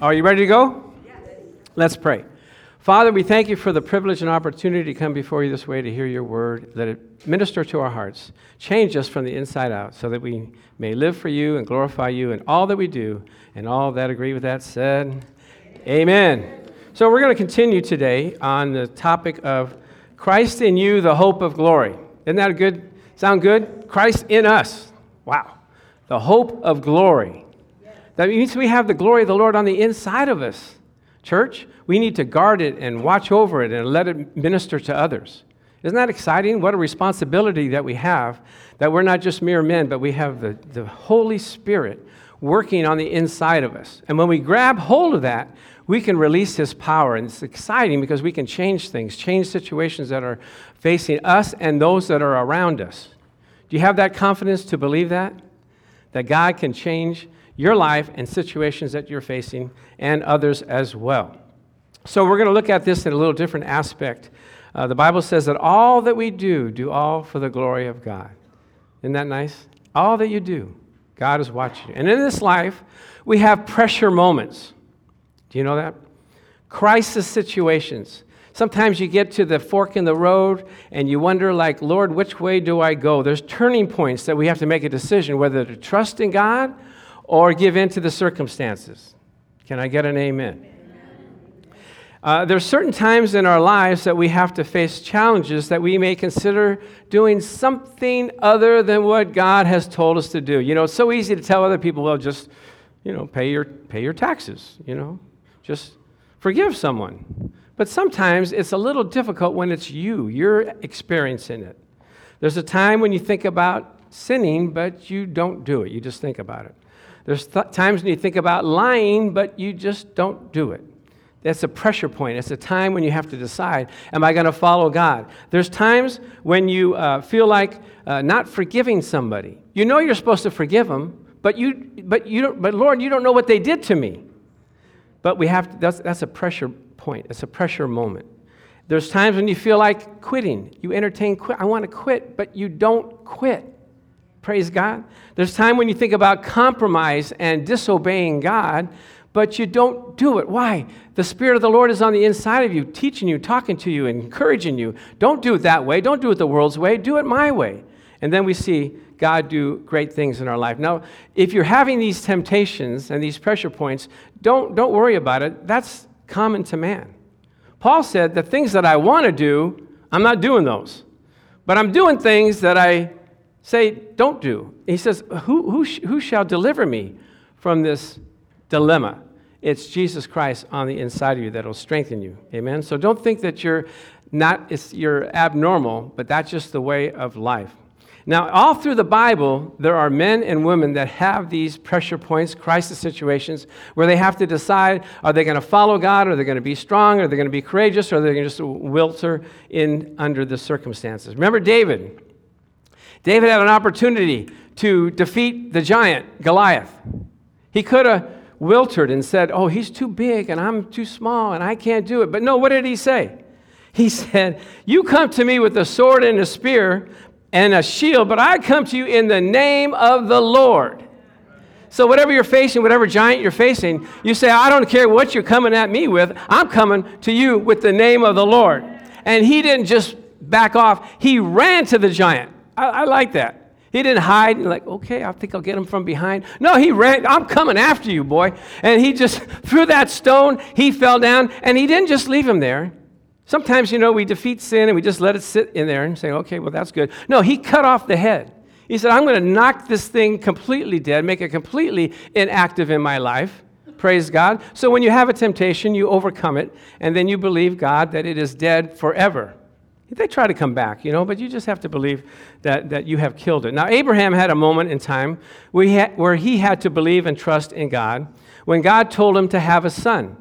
Are you ready to go? Let's pray. Father, we thank you for the privilege and opportunity to come before you this way to hear your word. Let it minister to our hearts. Change us from the inside out so that we may live for you and glorify you in all that we do. And all that agree with that said, Amen. Amen. So we're going to continue today on the topic of Christ in you, the hope of glory. Isn't that a good sound good? Christ in us. Wow. The hope of glory. That means we have the glory of the Lord on the inside of us. Church, we need to guard it and watch over it and let it minister to others. Isn't that exciting? What a responsibility that we have, that we're not just mere men, but we have the, the Holy Spirit working on the inside of us. And when we grab hold of that, we can release His power. And it's exciting because we can change things, change situations that are facing us and those that are around us. Do you have that confidence to believe that? That God can change your life and situations that you're facing, and others as well. So, we're going to look at this in a little different aspect. Uh, the Bible says that all that we do, do all for the glory of God. Isn't that nice? All that you do, God is watching. And in this life, we have pressure moments. Do you know that? Crisis situations. Sometimes you get to the fork in the road and you wonder, like, Lord, which way do I go? There's turning points that we have to make a decision whether to trust in God or give in to the circumstances. Can I get an amen? Uh, there are certain times in our lives that we have to face challenges that we may consider doing something other than what God has told us to do. You know, it's so easy to tell other people, well, just, you know, pay your, pay your taxes, you know, just forgive someone. But sometimes it's a little difficult when it's you, you're experiencing it. There's a time when you think about sinning, but you don't do it, you just think about it. There's th- times when you think about lying, but you just don't do it. That's a pressure point. It's a time when you have to decide, am I going to follow God? There's times when you uh, feel like uh, not forgiving somebody. You know you're supposed to forgive them, but, you, but, you don't, but Lord, you don't know what they did to me. But we have to, that's, that's a pressure point. It's a pressure moment. There's times when you feel like quitting. You entertain quit. I want to quit, but you don't quit. Praise God. There's time when you think about compromise and disobeying God, but you don't do it. Why? The Spirit of the Lord is on the inside of you, teaching you, talking to you, encouraging you. Don't do it that way. Don't do it the world's way. Do it my way. And then we see God do great things in our life. Now, if you're having these temptations and these pressure points, don't, don't worry about it. That's common to man. Paul said, The things that I want to do, I'm not doing those. But I'm doing things that I say, don't do. He says, who, who, who shall deliver me from this dilemma? It's Jesus Christ on the inside of you that will strengthen you. Amen? So don't think that you're not, it's, you're abnormal, but that's just the way of life. Now, all through the Bible, there are men and women that have these pressure points, crisis situations, where they have to decide are they going to follow God, are they going to be strong, are they going to be courageous, or are they going to just wilter in under the circumstances? Remember David. David had an opportunity to defeat the giant, Goliath. He could have wilted and said, Oh, he's too big and I'm too small and I can't do it. But no, what did he say? He said, You come to me with a sword and a spear and a shield, but I come to you in the name of the Lord. So, whatever you're facing, whatever giant you're facing, you say, I don't care what you're coming at me with, I'm coming to you with the name of the Lord. And he didn't just back off, he ran to the giant. I, I like that. He didn't hide and like, okay, I think I'll get him from behind. No, he ran, I'm coming after you, boy. And he just threw that stone, he fell down, and he didn't just leave him there. Sometimes, you know, we defeat sin and we just let it sit in there and say, okay, well, that's good. No, he cut off the head. He said, I'm going to knock this thing completely dead, make it completely inactive in my life. Praise God. So when you have a temptation, you overcome it, and then you believe God that it is dead forever. They try to come back, you know, but you just have to believe that, that you have killed it. Now, Abraham had a moment in time where he, had, where he had to believe and trust in God when God told him to have a son.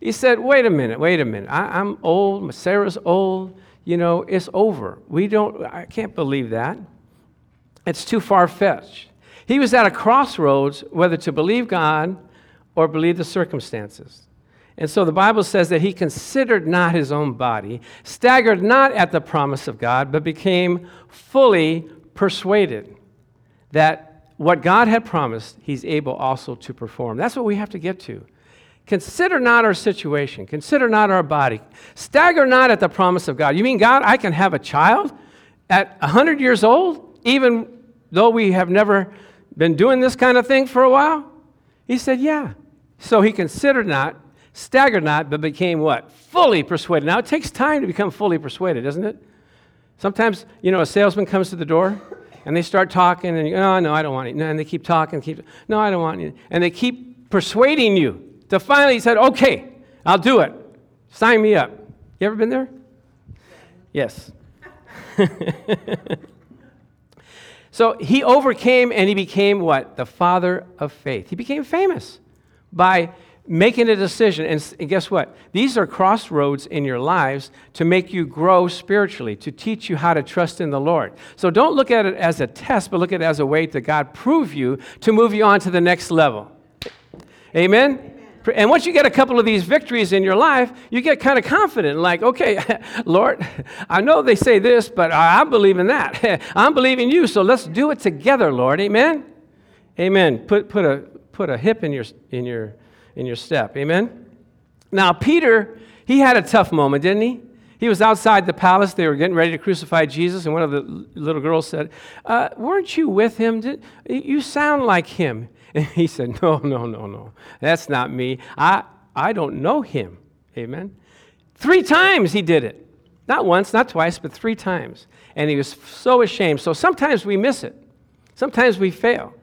He said, Wait a minute, wait a minute. I, I'm old, Sarah's old, you know, it's over. We don't, I can't believe that. It's too far fetched. He was at a crossroads whether to believe God or believe the circumstances. And so the Bible says that he considered not his own body, staggered not at the promise of God, but became fully persuaded that what God had promised, he's able also to perform. That's what we have to get to. Consider not our situation. Consider not our body. Stagger not at the promise of God. You mean, God, I can have a child at 100 years old, even though we have never been doing this kind of thing for a while? He said, Yeah. So he considered not, staggered not, but became what? Fully persuaded. Now, it takes time to become fully persuaded, doesn't it? Sometimes, you know, a salesman comes to the door and they start talking and oh, no, I don't want it. And they keep talking, keep, no, I don't want it. And they keep persuading you to finally said, okay, I'll do it. Sign me up. You ever been there? Yes. so he overcame and he became what? The father of faith. He became famous by making a decision. And guess what? These are crossroads in your lives to make you grow spiritually, to teach you how to trust in the Lord. So don't look at it as a test, but look at it as a way to God prove you to move you on to the next level. Amen? And once you get a couple of these victories in your life, you get kind of confident, like, okay, Lord, I know they say this, but I, believe in that. I'm believing you, so let's do it together, Lord. Amen? Amen. Put, put, a, put a hip in your, in, your, in your step. Amen? Now, Peter, he had a tough moment, didn't he? He was outside the palace. They were getting ready to crucify Jesus, and one of the little girls said, uh, Weren't you with him? Did, you sound like him. And he said, No, no, no, no. That's not me. I, I don't know him. Amen. Three times he did it. Not once, not twice, but three times. And he was so ashamed. So sometimes we miss it. Sometimes we fail.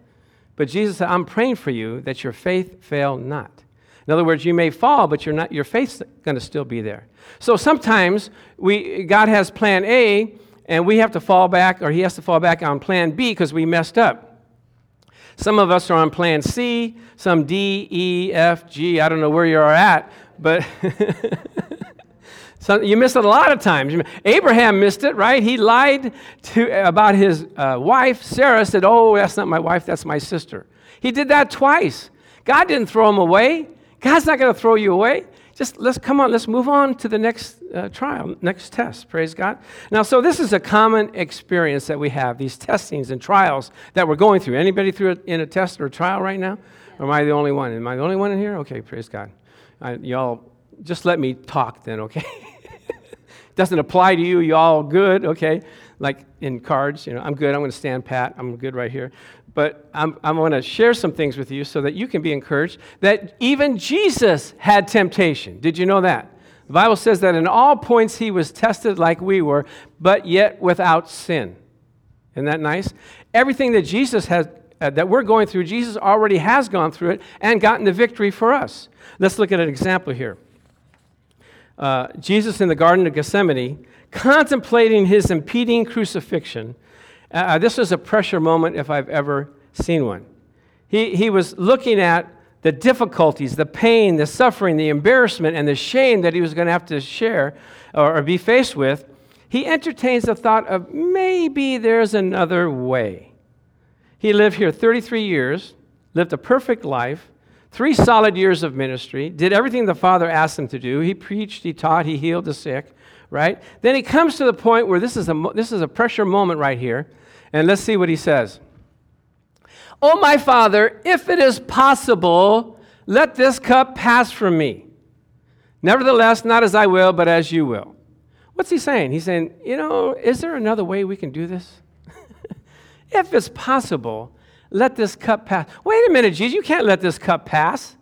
But Jesus said, I'm praying for you that your faith fail not. In other words, you may fall, but not, your faith's going to still be there. So sometimes we, God has plan A, and we have to fall back, or he has to fall back on plan B because we messed up. Some of us are on plan C, some D, E, F, G. I don't know where you are at, but you miss it a lot of times. Abraham missed it, right? He lied to, about his uh, wife. Sarah said, Oh, that's not my wife, that's my sister. He did that twice. God didn't throw him away. God's not going to throw you away just let's come on, let's move on to the next uh, trial, next test. Praise God. Now, so this is a common experience that we have, these testings and trials that we're going through. Anybody through a, in a test or a trial right now? Or am I the only one? Am I the only one in here? Okay, praise God. I, y'all, just let me talk then, okay? Doesn't apply to you. Y'all good, okay? Like in cards, you know, I'm good. I'm going to stand pat. I'm good right here but I'm, going to share some things with you so that you can be encouraged that even Jesus had temptation. Did you know that? The Bible says that in all points he was tested like we were, but yet without sin. Isn't that nice? Everything that Jesus has, uh, that we're going through, Jesus already has gone through it and gotten the victory for us. Let's look at an example here. Uh, Jesus in the Garden of Gethsemane, contemplating his impeding crucifixion, uh, uh, this was a pressure moment if I've ever seen one. He, he was looking at the difficulties, the pain, the suffering, the embarrassment, and the shame that he was going to have to share or, or be faced with. He entertains the thought of maybe there's another way. He lived here 33 years, lived a perfect life, three solid years of ministry, did everything the Father asked him to do. He preached, he taught, he healed the sick, right? Then he comes to the point where this is a, this is a pressure moment right here. And let's see what he says. Oh, my Father, if it is possible, let this cup pass from me. Nevertheless, not as I will, but as you will. What's he saying? He's saying, you know, is there another way we can do this? if it's possible, let this cup pass. Wait a minute, Jesus, you can't let this cup pass.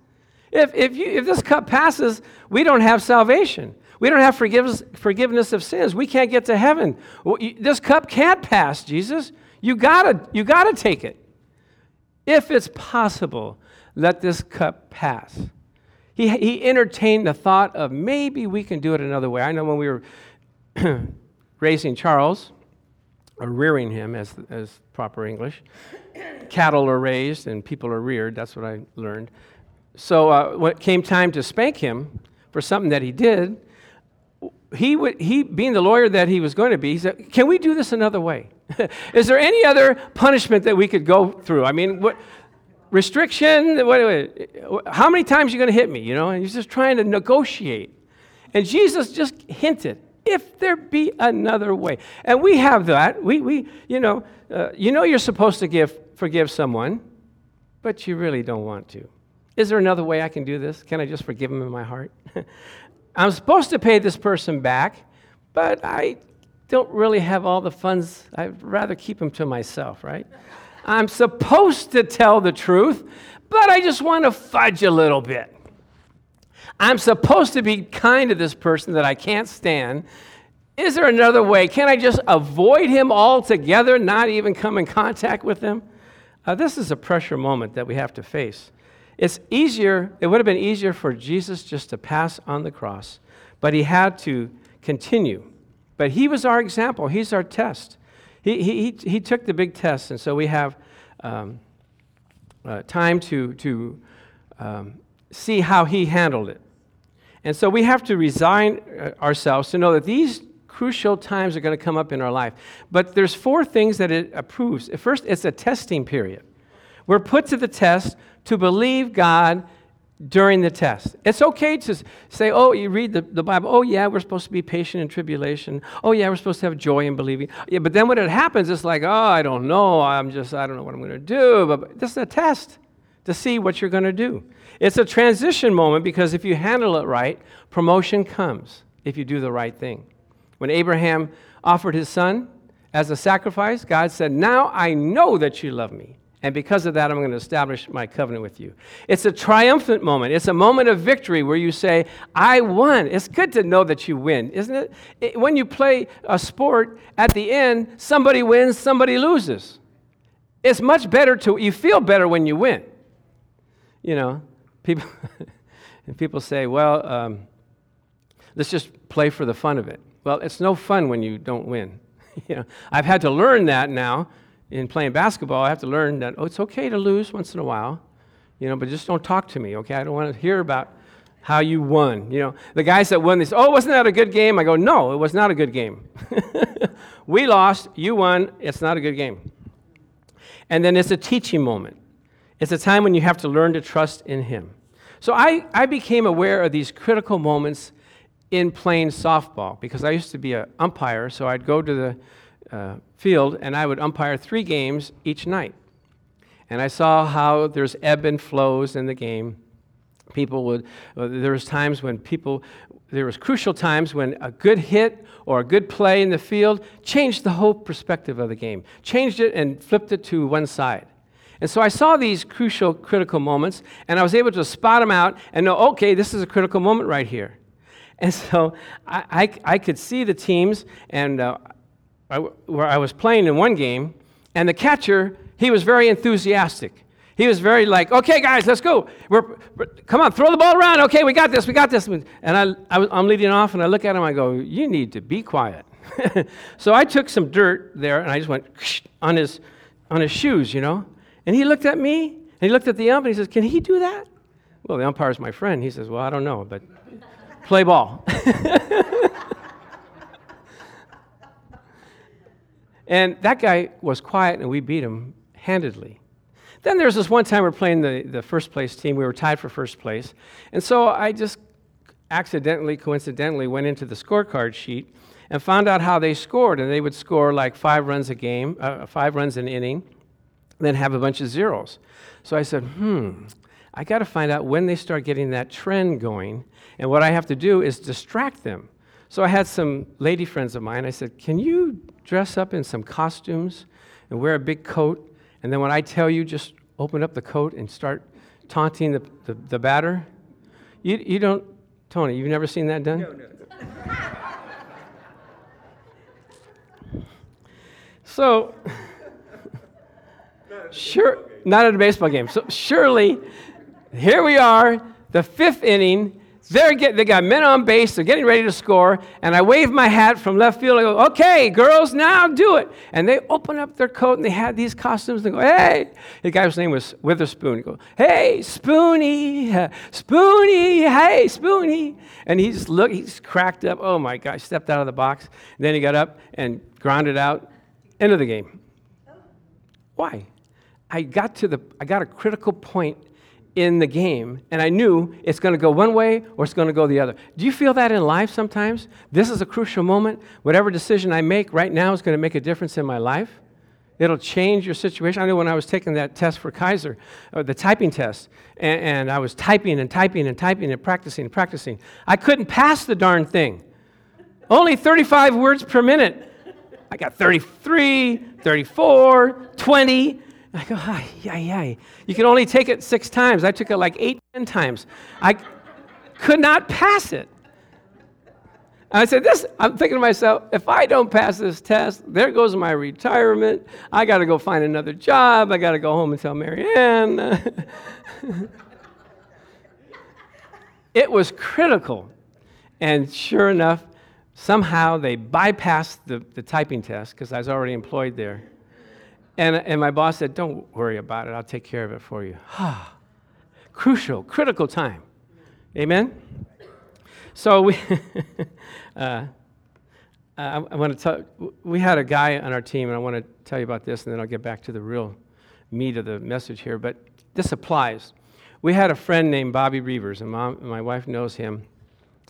If, if, you, if this cup passes, we don't have salvation. We don't have forgiveness, forgiveness of sins. We can't get to heaven. This cup can't pass, Jesus. You gotta, you gotta take it. If it's possible, let this cup pass. He, he entertained the thought of maybe we can do it another way. I know when we were raising Charles, or rearing him as, as proper English, cattle are raised and people are reared. That's what I learned. So uh, when it came time to spank him for something that he did, he would he being the lawyer that he was going to be he said can we do this another way? Is there any other punishment that we could go through? I mean what restriction what, how many times are you going to hit me you know? And he's just trying to negotiate. And jesus just hinted if there be another way. And we have that. We, we you know uh, you know you're supposed to give forgive someone but you really don't want to. Is there another way I can do this? Can I just forgive him in my heart? I'm supposed to pay this person back, but I don't really have all the funds. I'd rather keep them to myself, right? I'm supposed to tell the truth, but I just want to fudge a little bit. I'm supposed to be kind to this person that I can't stand. Is there another way? Can I just avoid him altogether, not even come in contact with him? Uh, this is a pressure moment that we have to face. It's easier, it would have been easier for Jesus just to pass on the cross, but he had to continue. But he was our example, he's our test. He, he, he took the big test, and so we have um, uh, time to, to um, see how he handled it. And so we have to resign uh, ourselves to know that these crucial times are going to come up in our life. But there's four things that it approves. First, it's a testing period. We're put to the test to believe God during the test. It's okay to say, oh, you read the, the Bible, oh, yeah, we're supposed to be patient in tribulation. Oh, yeah, we're supposed to have joy in believing. Yeah, but then when it happens, it's like, oh, I don't know. I'm just, I don't know what I'm going to do. But this is a test to see what you're going to do. It's a transition moment because if you handle it right, promotion comes if you do the right thing. When Abraham offered his son as a sacrifice, God said, Now I know that you love me. And because of that, I'm going to establish my covenant with you. It's a triumphant moment. It's a moment of victory where you say, I won. It's good to know that you win, isn't it? it when you play a sport, at the end, somebody wins, somebody loses. It's much better to, you feel better when you win. You know, people, and people say, well, um, let's just play for the fun of it. Well, it's no fun when you don't win. you know, I've had to learn that now in playing basketball, I have to learn that, oh, it's okay to lose once in a while, you know, but just don't talk to me, okay? I don't want to hear about how you won. You know, the guys that won, say, oh, wasn't that a good game? I go, no, it was not a good game. we lost, you won, it's not a good game. And then it's a teaching moment. It's a time when you have to learn to trust in Him. So I, I became aware of these critical moments in playing softball because I used to be an umpire, so I'd go to the uh, field, and I would umpire three games each night. And I saw how there's ebb and flows in the game. People would, uh, there was times when people, there was crucial times when a good hit or a good play in the field changed the whole perspective of the game, changed it and flipped it to one side. And so I saw these crucial, critical moments, and I was able to spot them out and know, okay, this is a critical moment right here. And so I, I, I could see the teams, and uh, where I was playing in one game, and the catcher, he was very enthusiastic. He was very like, okay, guys, let's go. We're, we're, come on, throw the ball around. Okay, we got this, we got this. And I, I am leading off, and I look at him, I go, you need to be quiet. so I took some dirt there, and I just went on his, on his shoes, you know. And he looked at me, and he looked at the ump, and he says, can he do that? Well, the umpire's my friend. He says, well, I don't know, but play ball. And that guy was quiet, and we beat him handedly. Then there's this one time we are playing the, the first place team. We were tied for first place. And so I just accidentally, coincidentally, went into the scorecard sheet and found out how they scored. And they would score like five runs a game, uh, five runs an inning, then have a bunch of zeros. So I said, hmm, I got to find out when they start getting that trend going. And what I have to do is distract them. So I had some lady friends of mine. I said, Can you dress up in some costumes and wear a big coat? And then when I tell you, just open up the coat and start taunting the, the, the batter? You, you don't, Tony, you've never seen that done? No, no. so, sure, not at a baseball game. So surely, here we are, the fifth inning they're get, they got men on base, they're getting ready to score, and I wave my hat from left field. I go, okay, girls, now do it. And they open up their coat and they had these costumes. They go, hey. The guy's name was Witherspoon. He go, hey, Spoony, Spoony, hey, Spoony. And he's look, he's cracked up. Oh my gosh, stepped out of the box. And then he got up and grounded out. End of the game. Why? I got to the, I got a critical point in the game, and I knew it's going to go one way or it's going to go the other. Do you feel that in life sometimes? This is a crucial moment. Whatever decision I make right now is going to make a difference in my life. It'll change your situation. I know when I was taking that test for Kaiser, or the typing test, and, and I was typing and typing and typing and practicing and practicing, I couldn't pass the darn thing. Only 35 words per minute. I got 33, 34, 20. I go, ay, ay, ay. You can only take it six times. I took it like eight, ten times. I could not pass it. I said, this, I'm thinking to myself, if I don't pass this test, there goes my retirement. I got to go find another job. I got to go home and tell Marianne. it was critical. And sure enough, somehow they bypassed the, the typing test because I was already employed there. And, and my boss said, Don't worry about it. I'll take care of it for you. Crucial, critical time. Amen? So we, uh, I, I want to tell, we had a guy on our team, and I want to tell you about this, and then I'll get back to the real meat of the message here. But this applies. We had a friend named Bobby Reavers, and mom, my wife knows him.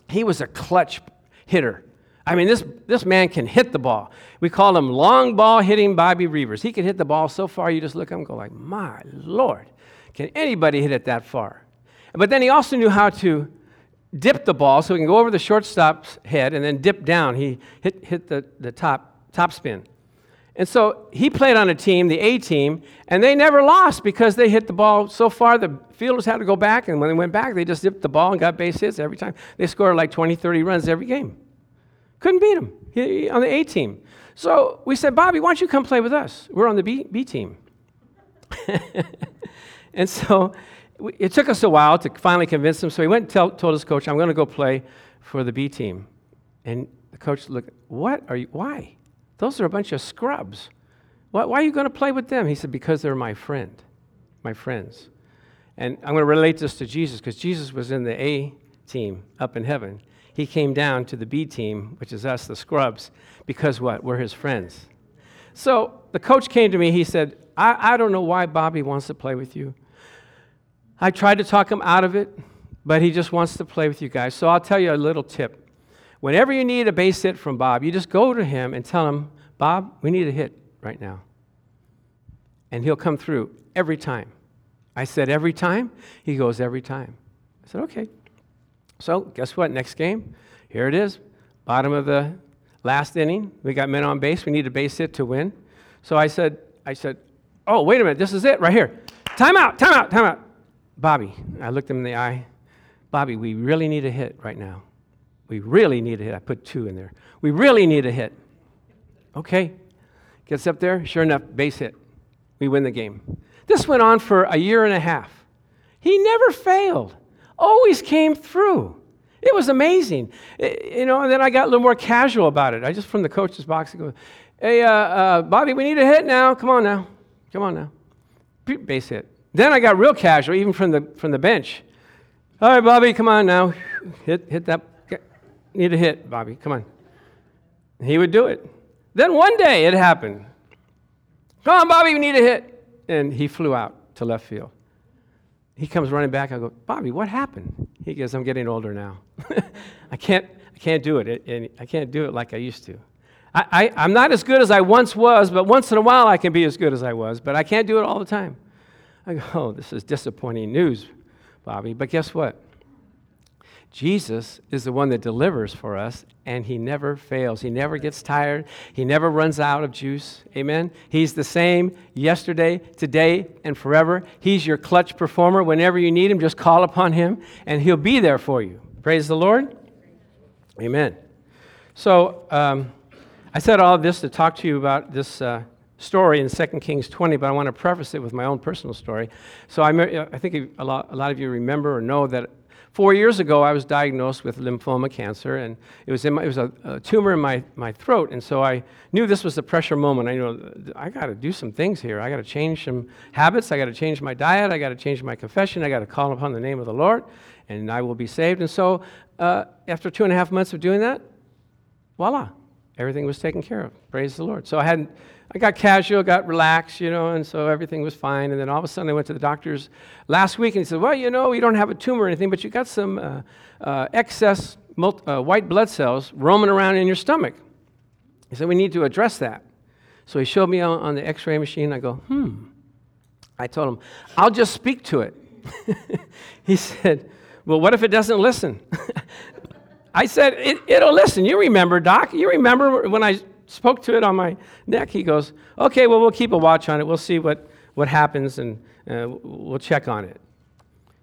He was a clutch hitter. I mean, this, this man can hit the ball. We call him long ball hitting Bobby Reavers. He can hit the ball so far, you just look at him and go like, my Lord, can anybody hit it that far? But then he also knew how to dip the ball so he can go over the shortstop's head and then dip down. He hit, hit the, the top, top spin. And so he played on a team, the A team, and they never lost because they hit the ball so far the fielders had to go back. And when they went back, they just dipped the ball and got base hits every time. They scored like 20, 30 runs every game. Couldn't beat him he, on the A team. So we said, Bobby, why don't you come play with us? We're on the B, B team. and so it took us a while to finally convince him. So he went and tell, told his coach, I'm going to go play for the B team. And the coach looked, What are you? Why? Those are a bunch of scrubs. Why, why are you going to play with them? He said, Because they're my friend, my friends. And I'm going to relate this to Jesus because Jesus was in the A team up in heaven. He came down to the B team, which is us, the scrubs, because what? We're his friends. So the coach came to me. He said, I, I don't know why Bobby wants to play with you. I tried to talk him out of it, but he just wants to play with you guys. So I'll tell you a little tip. Whenever you need a base hit from Bob, you just go to him and tell him, Bob, we need a hit right now. And he'll come through every time. I said, every time? He goes, every time. I said, okay. So guess what? Next game, here it is. Bottom of the last inning. We got men on base. We need a base hit to win. So I said, I said, oh, wait a minute. This is it right here. Time out, time out, time out. Bobby, I looked him in the eye. Bobby, we really need a hit right now. We really need a hit. I put two in there. We really need a hit. Okay. Gets up there, sure enough, base hit. We win the game. This went on for a year and a half. He never failed, always came through. It was amazing. It, you know, and then I got a little more casual about it. I just, from the coach's box, I go, hey, uh, uh, Bobby, we need a hit now. Come on now. Come on now. Base hit. Then I got real casual, even from the, from the bench. All right, Bobby, come on now. Hit, hit that. Need a hit, Bobby. Come on. He would do it. Then one day it happened. Come on, Bobby, we need a hit. And he flew out to left field. He comes running back. I go, Bobby, what happened? He goes, I'm getting older now. I can't, I can't do it. And I can't do it like I used to. I, I, I'm not as good as I once was, but once in a while I can be as good as I was, but I can't do it all the time. I go, oh, this is disappointing news, Bobby. But guess what? Jesus is the one that delivers for us, and he never fails. He never gets tired. He never runs out of juice. Amen? He's the same yesterday, today, and forever. He's your clutch performer. Whenever you need him, just call upon him, and he'll be there for you. Praise the Lord. Amen. So, um, I said all this to talk to you about this. Uh, story in 2 Kings 20, but I want to preface it with my own personal story. So I, I think a lot, a lot of you remember or know that four years ago I was diagnosed with lymphoma cancer, and it was, in my, it was a, a tumor in my, my throat. And so I knew this was a pressure moment. I know I got to do some things here. I got to change some habits. I got to change my diet. I got to change my confession. I got to call upon the name of the Lord, and I will be saved. And so uh, after two and a half months of doing that, voila, everything was taken care of. Praise the Lord. So I had I got casual, got relaxed, you know, and so everything was fine. And then all of a sudden, I went to the doctor's last week, and he said, "Well, you know, you don't have a tumor or anything, but you got some uh, uh, excess uh, white blood cells roaming around in your stomach." He said, "We need to address that." So he showed me on, on the x ray machine. I go, hmm. I told him, I'll just speak to it. he said, Well, what if it doesn't listen? I said, it, will listen. You remember, Doc? You remember when I spoke to it on my neck? He goes, Okay, well, we'll keep a watch on it. We'll see what, what happens and uh, we'll check on it.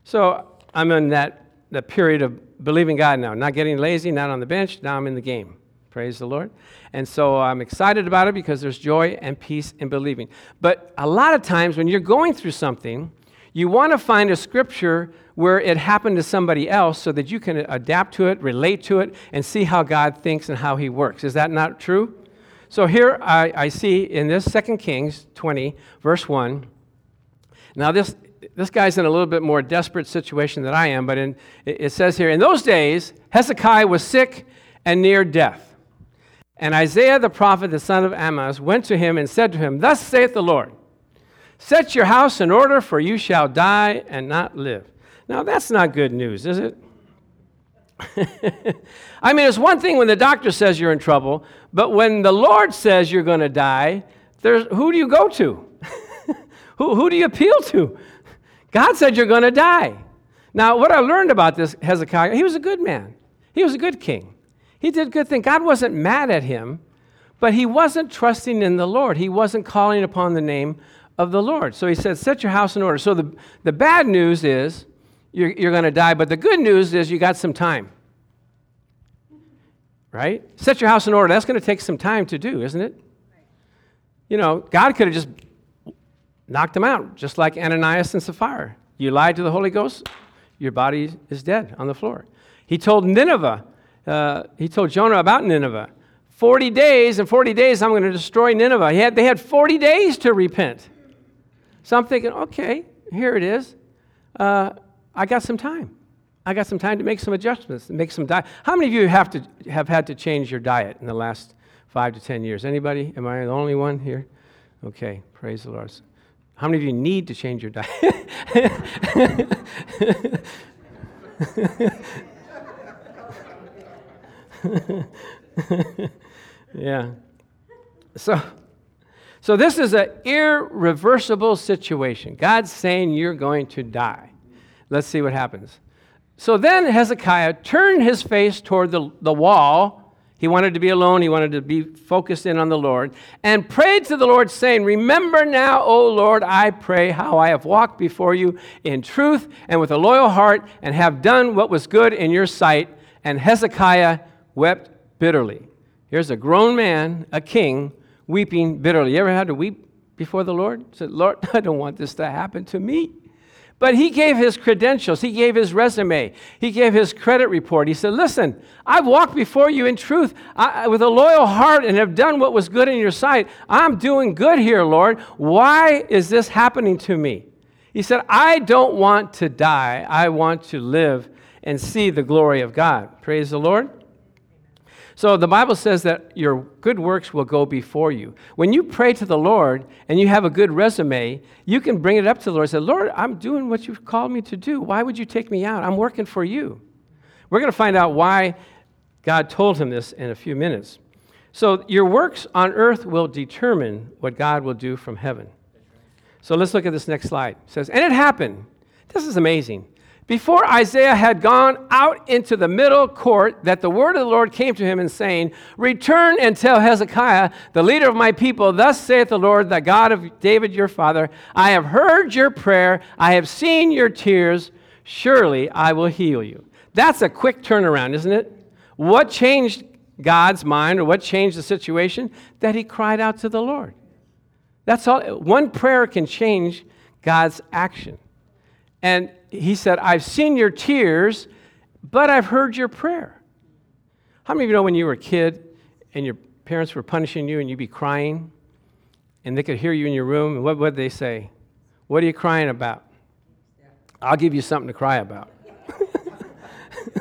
So I'm in that, that period of believing God now, not getting lazy, not on the bench. Now I'm in the game. Praise the Lord. And so I'm excited about it because there's joy and peace in believing. But a lot of times when you're going through something, you want to find a scripture where it happened to somebody else so that you can adapt to it, relate to it, and see how God thinks and how He works. Is that not true? So here I, I see in this 2 Kings 20, verse 1. Now, this, this guy's in a little bit more desperate situation than I am, but in, it says here, in those days, Hezekiah was sick and near death. And Isaiah the prophet, the son of Amoz, went to him and said to him, Thus saith the Lord, Set your house in order, for you shall die and not live. Now, that's not good news, is it? I mean, it's one thing when the doctor says you're in trouble, but when the Lord says you're going to die, there's, who do you go to? who, who do you appeal to? God said you're going to die. Now, what I learned about this Hezekiah, he was a good man. He was a good king. He did good things. God wasn't mad at him, but he wasn't trusting in the Lord. He wasn't calling upon the name of the Lord. So he said, Set your house in order. So the, the bad news is you're, you're going to die, but the good news is you got some time. Right? Set your house in order. That's going to take some time to do, isn't it? You know, God could have just knocked them out, just like Ananias and Sapphira. You lied to the Holy Ghost, your body is dead on the floor. He told Nineveh, uh, he told Jonah about Nineveh. 40 days, and 40 days I'm going to destroy Nineveh. Had, they had 40 days to repent. So I'm thinking, okay, here it is. Uh, I got some time. I got some time to make some adjustments, make some diet. How many of you have to have had to change your diet in the last five to ten years? Anybody? Am I the only one here? Okay, praise the Lord. How many of you need to change your diet? yeah. So, so this is an irreversible situation. God's saying you're going to die. Let's see what happens. So then Hezekiah turned his face toward the, the wall. He wanted to be alone. He wanted to be focused in on the Lord and prayed to the Lord, saying, Remember now, O Lord, I pray, how I have walked before you in truth and with a loyal heart and have done what was good in your sight. And Hezekiah wept bitterly. Here's a grown man, a king, weeping bitterly. You ever had to weep before the Lord? Said, Lord, I don't want this to happen to me. But he gave his credentials, he gave his resume, he gave his credit report. He said, Listen, I've walked before you in truth I, with a loyal heart and have done what was good in your sight. I'm doing good here, Lord. Why is this happening to me? He said, I don't want to die. I want to live and see the glory of God. Praise the Lord. So the Bible says that your good works will go before you. When you pray to the Lord and you have a good resume, you can bring it up to the Lord and say, Lord, I'm doing what you've called me to do. Why would you take me out? I'm working for you. We're going to find out why God told him this in a few minutes. So your works on earth will determine what God will do from heaven. So let's look at this next slide. It says, And it happened. This is amazing. Before Isaiah had gone out into the middle court, that the word of the Lord came to him and saying, Return and tell Hezekiah, the leader of my people, Thus saith the Lord, the God of David your father, I have heard your prayer, I have seen your tears, surely I will heal you. That's a quick turnaround, isn't it? What changed God's mind or what changed the situation? That he cried out to the Lord. That's all. One prayer can change God's action. And he said, I've seen your tears, but I've heard your prayer. How many of you know when you were a kid and your parents were punishing you and you'd be crying and they could hear you in your room? And what would they say? What are you crying about? I'll give you something to cry about.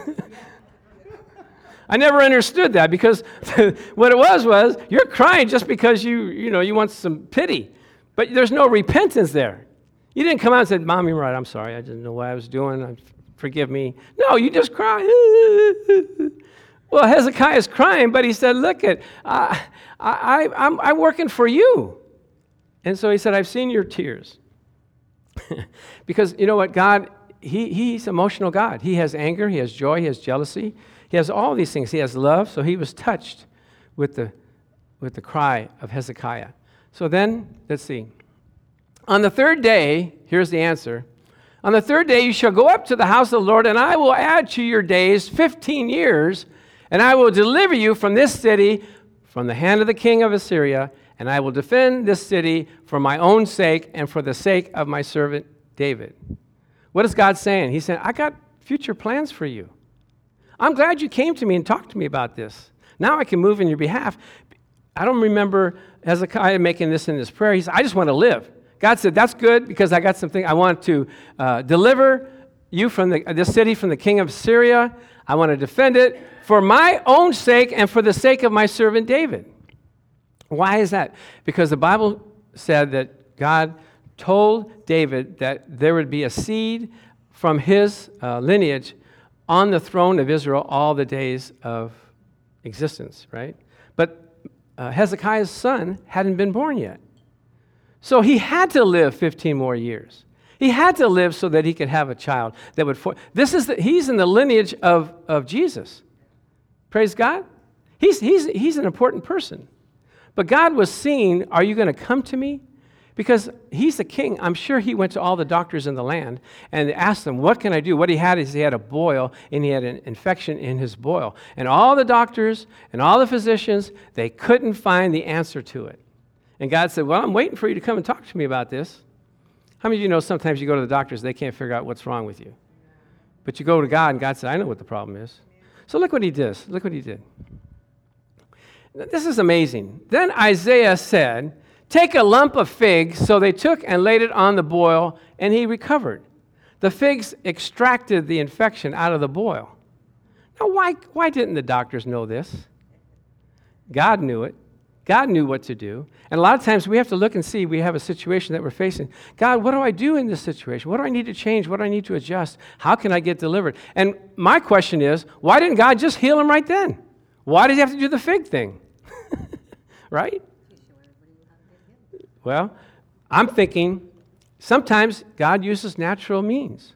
I never understood that because what it was was you're crying just because you, you know, you want some pity. But there's no repentance there. You didn't come out and say, Mom, you're right. I'm sorry. I didn't know what I was doing. Forgive me. No, you just cry. Well, Hezekiah's crying, but he said, Look, it, I, I, I'm, I'm working for you. And so he said, I've seen your tears. because you know what? God, he, he's emotional God. He has anger, he has joy, he has jealousy, he has all these things. He has love. So he was touched with the, with the cry of Hezekiah. So then, let's see. On the third day, here's the answer. On the third day, you shall go up to the house of the Lord, and I will add to your days 15 years, and I will deliver you from this city, from the hand of the king of Assyria, and I will defend this city for my own sake and for the sake of my servant David. What is God saying? He's saying, I got future plans for you. I'm glad you came to me and talked to me about this. Now I can move in your behalf. I don't remember Hezekiah making this in his prayer. He said, I just want to live. God said, That's good because I got something. I want to uh, deliver you from the, this city from the king of Syria. I want to defend it for my own sake and for the sake of my servant David. Why is that? Because the Bible said that God told David that there would be a seed from his uh, lineage on the throne of Israel all the days of existence, right? But uh, Hezekiah's son hadn't been born yet. So he had to live 15 more years. He had to live so that he could have a child that would. For- this is the, he's in the lineage of, of Jesus. Praise God. He's, he's, he's an important person. But God was seeing, are you going to come to me? Because he's the king. I'm sure he went to all the doctors in the land and asked them, What can I do? What he had is he had a boil and he had an infection in his boil. And all the doctors and all the physicians, they couldn't find the answer to it. And God said, Well, I'm waiting for you to come and talk to me about this. How many of you know sometimes you go to the doctors, they can't figure out what's wrong with you? But you go to God, and God said, I know what the problem is. So look what he did. Look what he did. This is amazing. Then Isaiah said, Take a lump of figs. So they took and laid it on the boil, and he recovered. The figs extracted the infection out of the boil. Now, why, why didn't the doctors know this? God knew it. God knew what to do. And a lot of times we have to look and see we have a situation that we're facing. God, what do I do in this situation? What do I need to change? What do I need to adjust? How can I get delivered? And my question is, why didn't God just heal him right then? Why did he have to do the fig thing? right? Well, I'm thinking sometimes God uses natural means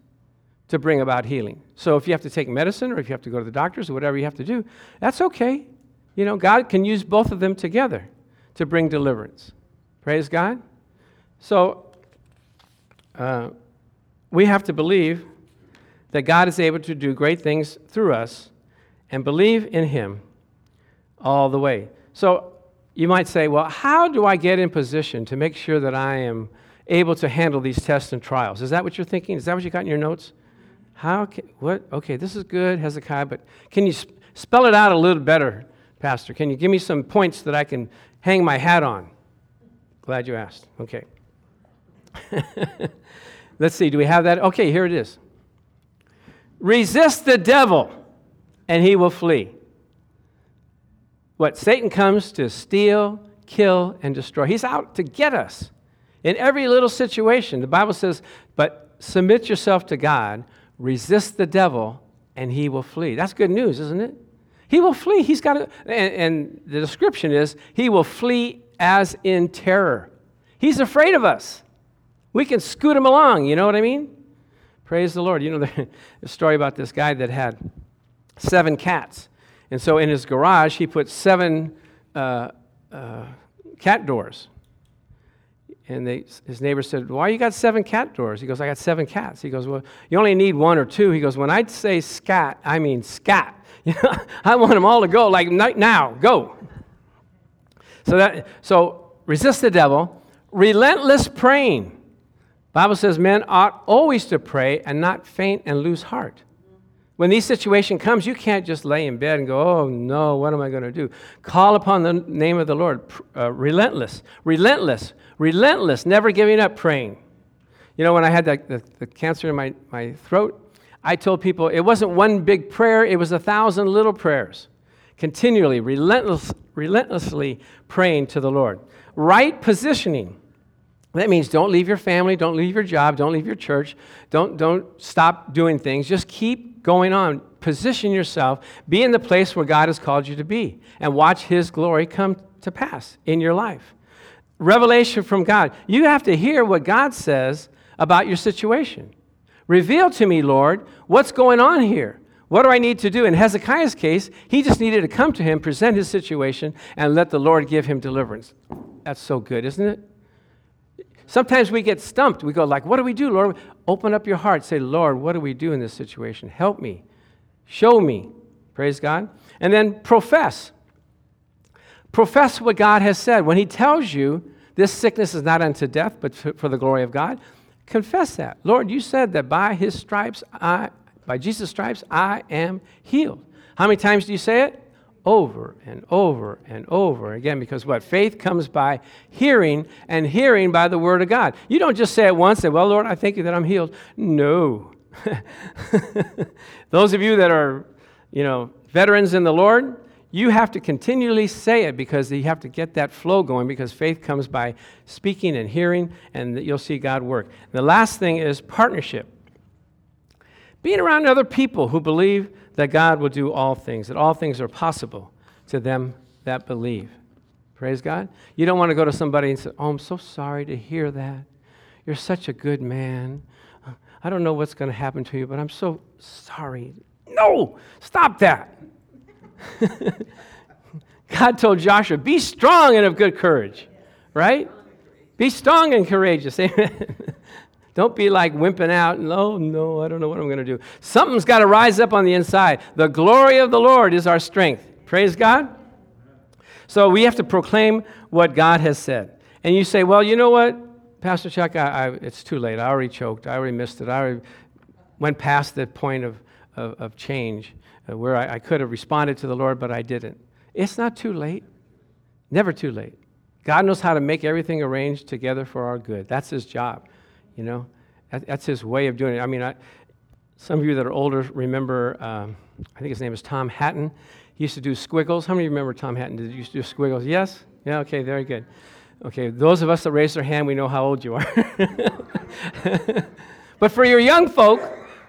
to bring about healing. So if you have to take medicine or if you have to go to the doctors or whatever you have to do, that's okay. You know, God can use both of them together to bring deliverance. Praise God. So, uh, we have to believe that God is able to do great things through us and believe in Him all the way. So, you might say, well, how do I get in position to make sure that I am able to handle these tests and trials? Is that what you're thinking? Is that what you got in your notes? How can, what? Okay, this is good, Hezekiah, but can you sp- spell it out a little better Pastor, can you give me some points that I can hang my hat on? Glad you asked. Okay. Let's see, do we have that? Okay, here it is. Resist the devil, and he will flee. What? Satan comes to steal, kill, and destroy. He's out to get us in every little situation. The Bible says, but submit yourself to God, resist the devil, and he will flee. That's good news, isn't it? He will flee. He's got to, and, and the description is, he will flee as in terror. He's afraid of us. We can scoot him along, you know what I mean? Praise the Lord. You know the, the story about this guy that had seven cats. And so in his garage, he put seven uh, uh, cat doors. And they, his neighbor said, Why you got seven cat doors? He goes, I got seven cats. He goes, Well, you only need one or two. He goes, When I say scat, I mean scat. I want them all to go, like now, go. So that so resist the devil, relentless praying. Bible says men ought always to pray and not faint and lose heart. When these situation comes, you can't just lay in bed and go, "Oh no, what am I going to do?" Call upon the name of the Lord. Uh, relentless, relentless, relentless, never giving up praying. You know, when I had the, the cancer in my, my throat, I told people it wasn't one big prayer, it was a thousand little prayers. Continually, relentless, relentlessly praying to the Lord. Right positioning. That means don't leave your family, don't leave your job, don't leave your church, don't, don't stop doing things. Just keep going on. position yourself, be in the place where God has called you to be, and watch His glory come to pass in your life. Revelation from God. You have to hear what God says about your situation. Reveal to me, Lord, what's going on here. What do I need to do? In Hezekiah's case, he just needed to come to him, present his situation, and let the Lord give him deliverance. That's so good, isn't it? Sometimes we get stumped. We go like, "What do we do, Lord?" Open up your heart. Say, "Lord, what do we do in this situation? Help me. Show me." Praise God. And then profess. Profess what God has said. When he tells you this sickness is not unto death, but for the glory of God, confess that. Lord, you said that by his stripes I by Jesus' stripes, I am healed. How many times do you say it? Over and over and over again, because what? Faith comes by hearing, and hearing by the word of God. You don't just say it once, say, Well, Lord, I thank you that I'm healed. No. Those of you that are, you know, veterans in the Lord, you have to continually say it because you have to get that flow going because faith comes by speaking and hearing, and you'll see God work. The last thing is partnership. Being around other people who believe that God will do all things, that all things are possible to them that believe. Praise God. You don't want to go to somebody and say, Oh, I'm so sorry to hear that. You're such a good man. I don't know what's going to happen to you, but I'm so sorry. No, stop that. God told Joshua, Be strong and of good courage, right? Be strong and courageous. Amen. Don't be like wimping out and, oh no, I don't know what I'm going to do. Something's got to rise up on the inside. The glory of the Lord is our strength. Praise God. So we have to proclaim what God has said. And you say, well, you know what, Pastor Chuck, I, I, it's too late. I already choked. I already missed it. I already went past the point of, of, of change where I, I could have responded to the Lord, but I didn't. It's not too late. Never too late. God knows how to make everything arranged together for our good. That's his job. You know, that, that's his way of doing it. I mean, I, some of you that are older remember, um, I think his name is Tom Hatten. He used to do squiggles. How many of you remember Tom Hatten? Did you used to do squiggles? Yes? Yeah, okay, very good. Okay, those of us that raised our hand, we know how old you are. but for your young folk,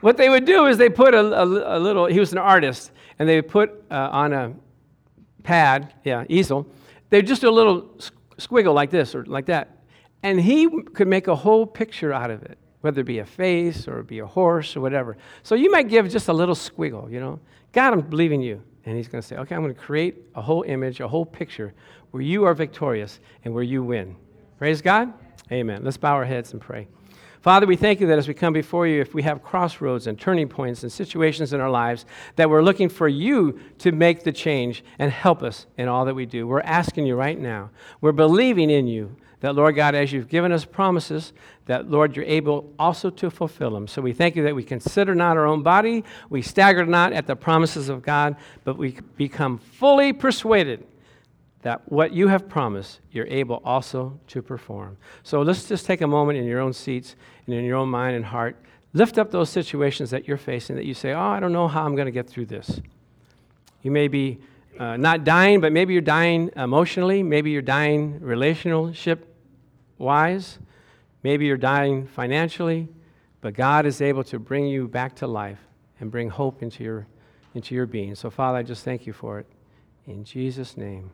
what they would do is they put a, a, a little, he was an artist, and they would put uh, on a pad, yeah, easel, they'd just do a little squiggle like this or like that. And he could make a whole picture out of it, whether it be a face or be a horse or whatever. So you might give just a little squiggle, you know. God, I'm believing you. And he's going to say, okay, I'm going to create a whole image, a whole picture where you are victorious and where you win. Praise God. Amen. Let's bow our heads and pray. Father, we thank you that as we come before you, if we have crossroads and turning points and situations in our lives, that we're looking for you to make the change and help us in all that we do. We're asking you right now. We're believing in you that, Lord God, as you've given us promises, that, Lord, you're able also to fulfill them. So we thank you that we consider not our own body, we stagger not at the promises of God, but we become fully persuaded that what you have promised, you're able also to perform. So let's just take a moment in your own seats and in your own mind and heart. Lift up those situations that you're facing that you say, Oh, I don't know how I'm going to get through this. You may be uh, not dying, but maybe you're dying emotionally. Maybe you're dying relationship wise. Maybe you're dying financially, but God is able to bring you back to life and bring hope into your, into your being. So, Father, I just thank you for it. In Jesus' name.